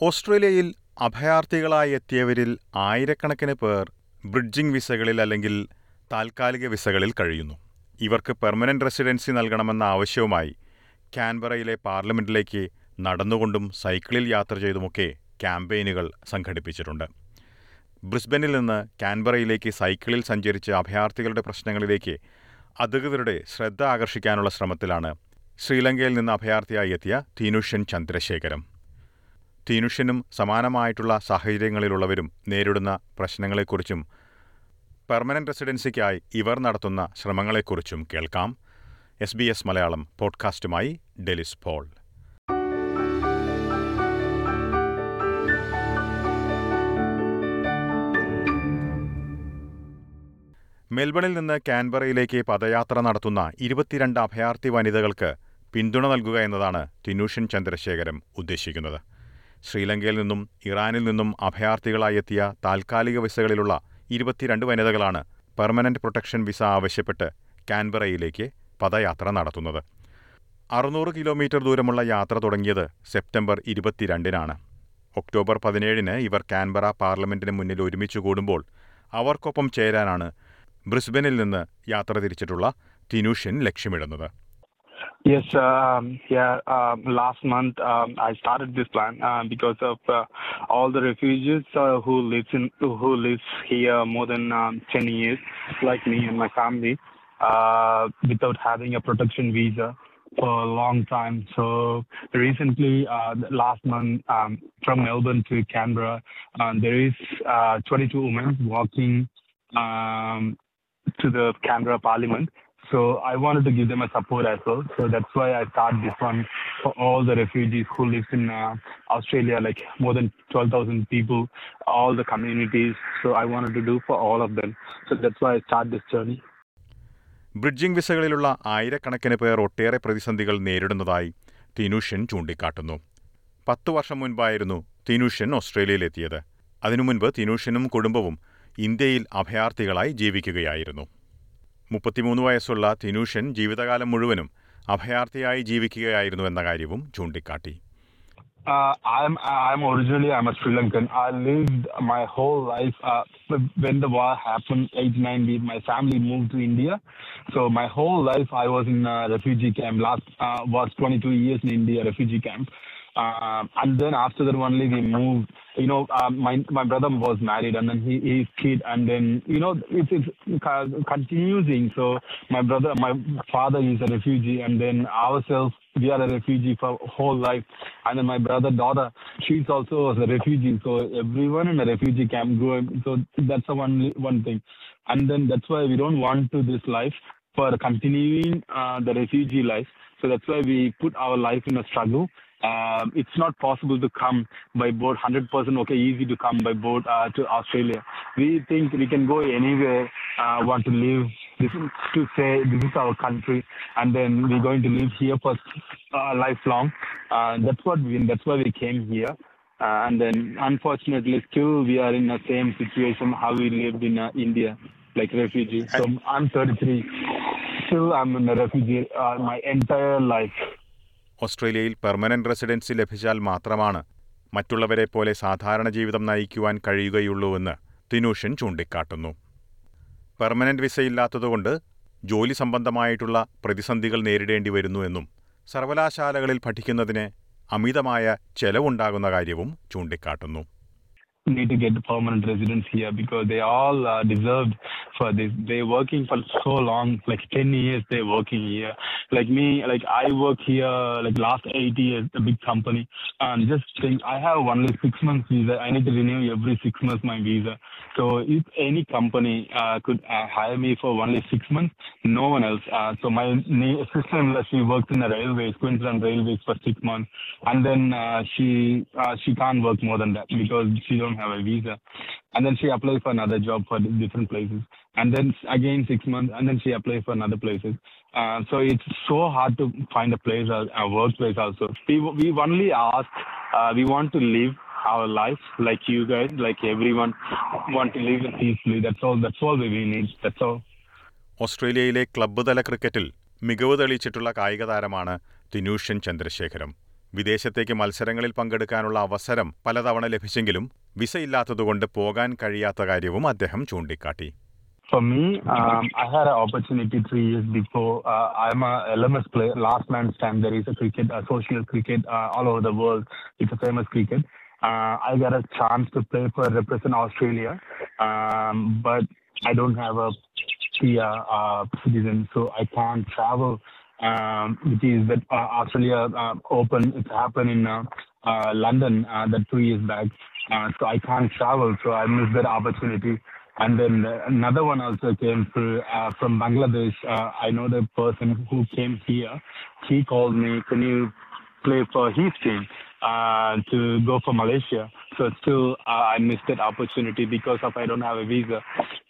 ഓസ്ട്രേലിയയിൽ അഭയാർത്ഥികളായി എത്തിയവരിൽ ആയിരക്കണക്കിന് പേർ ബ്രിഡ്ജിംഗ് വിസകളിൽ അല്ലെങ്കിൽ താൽക്കാലിക വിസകളിൽ കഴിയുന്നു. ഇവർക്ക് പെർമനന്റ് റെസിഡൻസി നൽകണമെന്ന ആവശ്യവുമായി കാൻബറയിലെ പാർലമെന്റിലേക്ക് നടന്നുകൊണ്ടും സൈക്കിളിൽ യാത്ര ചെയ്തുമൊക്കെ ക്യാമ്പയിനുകൾ സംഘടിപ്പിച്ചിട്ടുണ്ട്. ബ്രിസ്ബനിൽ നിന്ന് കാൻബറയിലേക്ക് സൈക്കിളിൽ സഞ്ചരിച്ച് അഭയാർത്ഥികളുടെ പ്രശ്നങ്ങളിലേക്ക് അധികൃതരുടെ ശ്രദ്ധ ആകർഷിക്കാനുള്ള ശ്രമത്തിലാണ് ശ്രീലങ്കയിൽ നിന്ന് അഭയാർത്ഥിയായി എത്തിയ തീനുഷ്യൻ ചന്ദ്രശേഖരം. തീനുഷ്യനും സമാനമായിട്ടുള്ള സാഹചര്യങ്ങളിലുള്ളവരും നേരിടുന്ന പ്രശ്നങ്ങളെക്കുറിച്ചും പെർമനന്റ് റെസിഡൻസിക്കായി ഇവർ നടത്തുന്ന ശ്രമങ്ങളെക്കുറിച്ചും കേൾക്കാം. എസ് ബി എസ് മലയാളം പോഡ്കാസ്റ്റുമായി ഡെലിസ് പോൾ. മെൽബണിൽ നിന്ന് കാൻബറയിലേക്ക് പദയാത്ര നടത്തുന്ന ഇരുപത്തിരണ്ട് അഭയാർത്ഥി വനിതകൾക്ക് പിന്തുണ നൽകുക എന്നതാണ് തിനൂഷൻ ചന്ദ്രശേഖരം ഉദ്ദേശിക്കുന്നത്. ശ്രീലങ്കയിൽ നിന്നും ഇറാനിൽ നിന്നും അഭയാർത്ഥികളായി എത്തിയ താൽക്കാലിക വിസകളിലുള്ള ഇരുപത്തിരണ്ട് വനിതകളാണ് പെർമനന്റ് പ്രൊട്ടക്ഷൻ വിസ ആവശ്യപ്പെട്ട് കാൻബറയിലേക്ക് പദയാത്ര നടത്തുന്നത്. അറുന്നൂറ് കിലോമീറ്റർ ദൂരമുള്ള യാത്ര തുടങ്ങിയത് സെപ്റ്റംബർ ഇരുപത്തിരണ്ടിനാണ്. ഒക്ടോബർ പതിനേഴിന് ഇവർ കാൻബറ പാർലമെന്റിന് മുന്നിൽ ഒരുമിച്ച് കൂടുമ്പോൾ അവർക്കൊപ്പം ചേരാനാണ് ബ്രിസ്ബനിൽ നിന്ന് യാത്ര തിരിച്ചിട്ടുള്ള തിനൂഷ്യൻ ലക്ഷ്യമിടുന്നത്. Yes, um, yeah. Um, last month, um, I started this plan uh, because of uh, all the refugees uh, who lives in who lives here more than um, ten years, like me and my family, uh, without having a protection visa for a long time. So recently, uh, last month, um, from Melbourne to Canberra, uh, there is uh, 22 women walking um, to the Canberra Parliament. So I wanted to give them a support as well. So that's why I started this one for all the refugees who live in uh, Australia, like more than 12,000 people, all the communities. So I wanted to do for all of them. So that's why I started this journey. Bridging വിസകളിലുള്ള ആയിരക്കണക്കിന് പേർ ഒട്ടേറെ പ്രതിസന്ധികൾ നേരിടുന്നതായി തിനുഷൻ ചൂണ്ടിക്കാട്ടുന്നു പത്തു വർഷം മുൻപായിരുന്നു തിനുഷൻ ഓസ്ട്രേലിയയിലെത്തിയത് അതിനു മുൻപ് തിനുഷനും കുടുംബവും ഇന്ത്യയിൽ അഭയാർത്ഥികളായി ജീവിക്കുകയായിരുന്നു മുപ്പത്തിമൂന്ന് വയസ്സുള്ള തിനൂഷൻ ജീവിതകാലം മുഴുവനും അഭയാർത്ഥിയായി ജീവിക്കുകയായിരുന്നു എന്ന കാര്യവും ചൂണ്ടിക്കാട്ടി Uh, I'm I'm originally I'm a Sri Lankan. I lived my whole life. Uh, when the war happened, 89, my family moved to India. So my whole life I was in a refugee camp. Last uh, was 22 years in India refugee camp. Uh, and then after that only we moved. You know, uh, my my brother was married and then he his kid and then you know it's it's continuing. So my brother, my father is a refugee and then ourselves we are a refugee for whole life. And then my brother daughter, she's also a refugee. So everyone in a refugee camp growing. So that's the one one thing. And then that's why we don't want to this life for continuing uh, the refugee life. So that's why we put our life in a struggle. Uh, it's not possible to come by boat 100% okay easy to come by boat uh, to australia. We think we can go anywhere uh, want to live. This is to say this is our country and then we're going to live here for uh, lifelong. Uh, that's what we that's why we came here. Uh, and then unfortunately still we are in the same situation how we lived in uh, india like refugee so i'm 33 still i'm a refugee uh, my entire life ഓസ്ട്രേലിയയിൽ permanent residency ലഭിച്ചാൽ മാത്രമാണ് മറ്റുള്ളവരെ പോലെ സാധാരണ ജീവിതം നയിക്കുവാൻ കഴിയുകയുള്ളൂവെന്ന് തിനൂഷൻ ചൂണ്ടിക്കാട്ടുന്നു. Permanent വിസയില്ലാത്തതുകൊണ്ട് ജോലി സംബന്ധമായിട്ടുള്ള പ്രതിസന്ധികൾ നേരിടേണ്ടി വരുന്നു എന്നും സർവകലാശാലകളിൽ പഠിക്കുന്നതിന് അമിതമായ ചെലവുണ്ടാകുന്ന കാര്യവും ചൂണ്ടിക്കാട്ടുന്നു. Need to get permanent residence here because they all uh, deserved for this. They're working for so long, like 10 years they're working here. Like me, like I work here like last eight years, a big company. And just think, I have only six months visa. I need to renew every six months my visa. So if any company uh, could uh, hire me for only six months, no one else. Uh, so my sister-in-law, she works in the railways, Queensland Railways for six months. And then uh, she uh, she can't work more than that because she don't have a visa. And then she applies for another job for different places. And then again six months, and then she applies for another places. Uh, so it's so hard to find a place, a, a workplace also. We, we only ask, uh, we want to live our life like you guys, like everyone want to live peacefully. That's all, that's all we need. That's all. ഓസ്ട്രേലിയയിലെ club തല ക്രിക്കറ്റിൽ മികവ് തെളിയിച്ചിട്ടുള്ള കായിക താരമാണ് തിനൂഷ്യൻ ചന്ദ്രശേഖരം വിദേശത്തേക്ക് മത്സരങ്ങളിൽ പങ്കെടുക്കാനുള്ള അവസരം പലതവണ ലഭിച്ചെങ്കിലും വിസ ഇല്ലാത്തതുകൊണ്ട് പോകാൻ കഴിയാത്ത കാര്യവും അദ്ദേഹം ചൂണ്ടിക്കാട്ടി For me, um, I had an opportunity three years before. Uh, I'm a LMS player. Last man stand. There is a cricket, a social cricket uh, all over the world. It's a famous cricket. Uh, I got a chance to play for represent Australia, um, but I don't have a PR uh, citizen, so I can't travel. Um, which is that uh, Australia uh, Open. It's happened in uh, London uh, that two years back. Uh, so I can't travel, so I missed that opportunity. And then another one also came through uh, from Bangladesh. Uh, I know the person who came here. He called me, "Can you play for his team uh, to go for Malaysia?" So still, uh, I missed that opportunity because of I don't have a visa.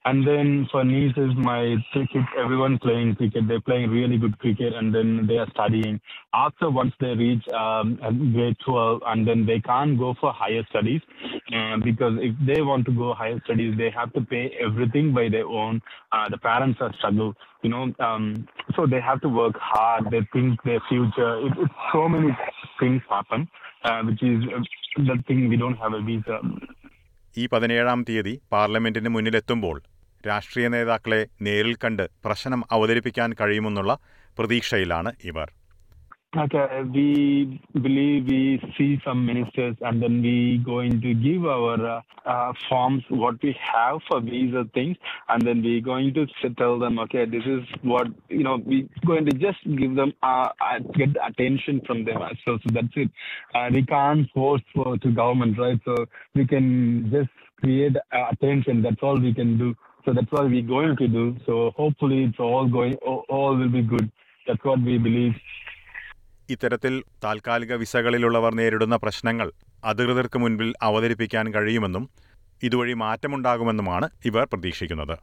And then for Nice is my cricket. Everyone playing cricket. They're playing really good cricket, and then they are studying. After once they reach um, grade 12, and then they can't go for higher studies uh, because if they want to go higher studies, they have to pay everything by their own. Uh, the parents are struggle, you know. Um, so they have to work hard. They think their future. It, it's so many things happen, uh, which is uh, the thing we don't have a visa. ഈ പതിനേഴാം തീയതി പാർലമെന്റിന് മുന്നിലെത്തുമ്പോൾ രാഷ്ട്രീയ നേതാക്കളെ നേരിൽ കണ്ട് പ്രശ്നം അവതരിപ്പിക്കാൻ കഴിയുമെന്നുള്ള പ്രതീക്ഷയിലാണ് ഇവർ Okay, we believe we see some ministers and then we going to give our uh, uh, forms what we have for visa things and then we going to tell them okay this is what you know we going to just give them uh, uh, get attention from them so so that's it uh, we can't force for to government right so we can just create uh, attention that's all we can do so that's what we're going to do. So hopefully it's all going all, will be good. That's what we believe. ഇത്തരത്തിൽ താൽക്കാലിക വിസകളിലുള്ളവർ നേരിടുന്ന പ്രശ്നങ്ങൾ അധികൃതർക്ക് മുൻപിൽ അവതരിപ്പിക്കാൻ കഴിയുമെന്നും ഇതുവഴി മാറ്റമുണ്ടാകുമെന്നുമാണ് ഇവർ പ്രതീക്ഷിക്കുന്നത്.